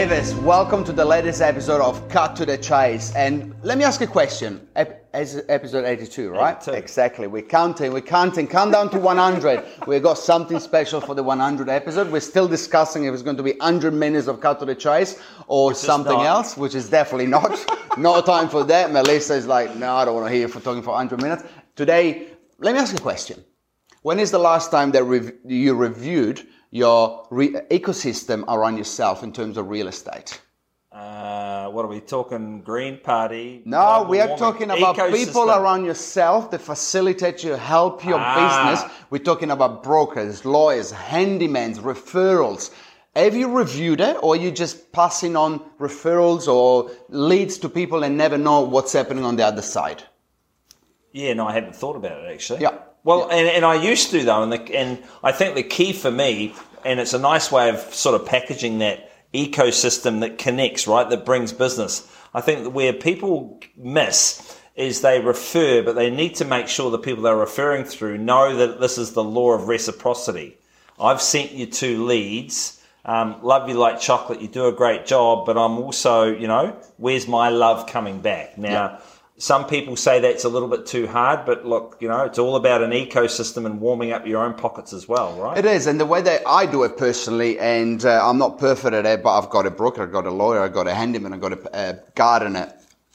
Davis, welcome to the latest episode of Cut to the Chase. And let me ask a question. Ep- as episode 82, right? 82. Exactly. We're counting, we're counting, count down to 100. We've got something special for the 100 episode. We're still discussing if it's going to be 100 minutes of Cut to the Chase or something else, which is definitely not. no time for that. Melissa is like, no, I don't want to hear you for talking for 100 minutes. Today, let me ask you a question. When is the last time that rev- you reviewed your re- ecosystem around yourself in terms of real estate? Uh, what are we talking? Green Party? No, we are warming, talking about people around yourself that facilitate you, help your Ah. business. We're talking about brokers, lawyers, handymans, referrals. Have you reviewed it or are you just passing on referrals or leads to people and never know what's happening on the other side? Yeah, no, I haven't thought about it actually. Yeah. Well, And, and I used to though, and the, and I think the key for me, and it's a nice way of sort of packaging that ecosystem that connects, right, that brings business. I think that where people miss is they refer, but they need to make sure the people they're referring through know that this is the law of reciprocity. I've sent you two leads. Um, love you like chocolate. You do a great job, but I'm also, you know, where's my love coming back? Now, some people say that's a little bit too hard, but look, you know, it's all about an ecosystem and warming up your own pockets as well, right? It is, and the way that I do it personally, and uh, I'm not perfect at it, but I've got a broker, I've got a lawyer, I've got a handyman, I've got a, a gardener.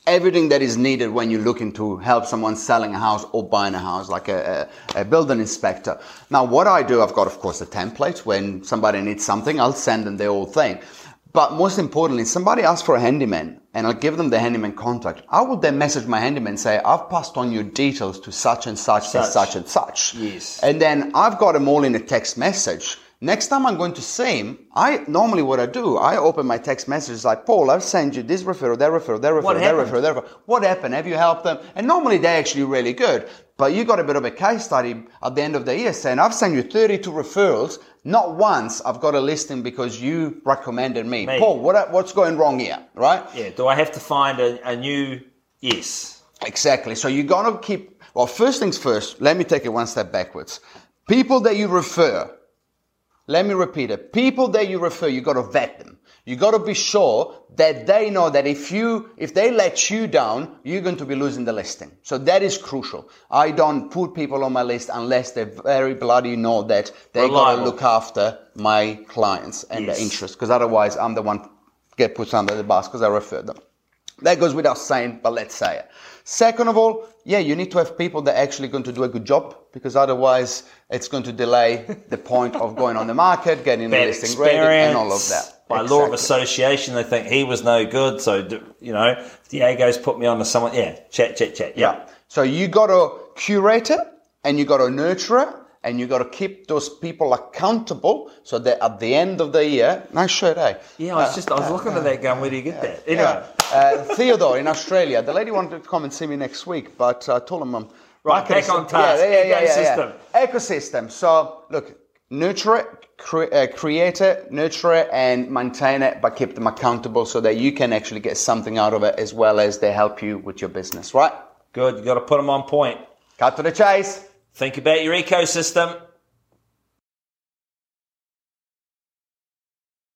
Everything that is needed when you're looking to help someone selling a house or buying a house, like a, a, a building inspector. Now, what I do, I've got, of course, a template. When somebody needs something, I'll send them the whole thing. But most importantly, somebody asks for a handyman and I'll give them the handyman contact. I will then message my handyman and say, I've passed on your details to such and such, and Such. such and such. Yes. And then I've got them all in a text message. Next time I'm going to same, I normally what I do, I open my text messages like, Paul, I've sent you this referral, that referral, that referral, What that happened? referral, that referral. What happened? Have you helped them? And normally they're actually really good. But you got a bit of a case study at the end of the year saying, I've sent you 32 referrals. Not once I've got a listing because you recommended me. Paul, what, what's going wrong here? Right? Yeah. Do I have to find a, a new? Yes. Exactly. So you got to keep, well, first things first, let me take it one step backwards. People that you refer, let me repeat it. People that you refer, you got to vet them. You got to be sure that they know that if you, if they let you down, you're going to be losing the listing. So that is crucial. I don't put people on my list unless they very bloody know that they got to look after my clients and Yes. their interests. Because otherwise, I'm the one get put under the bus because I referred them. That goes without saying, but let's say it. Second of all, yeah, you need to have people that are actually going to do a good job because otherwise it's going to delay the point of going on the market, getting the Bad listing ready, and all of that. By law of association, they think he was no good. So, you know, Diego's put me on to someone. Yeah, chat, chat, chat. Yeah. Yeah. So you got to curate it and you got to nurture it and you got to keep those people accountable so that at the end of the year, nice shirt, eh? Yeah, I was just, I was looking at that going, where do you get that? Anyway. Uh, Theodore in Australia. The lady wanted to come and see me next week, but I told him I'm Right, back on task. Yeah, yeah, yeah, yeah, Ecosystem. yeah. Ecosystem. So look, nurture it, cre- uh, create it, nurture it, and maintain it, but keep them accountable so that you can actually get something out of it as well as they help you with your business. Right? Good. You got to put them on point. Cut to the chase. Think about your ecosystem.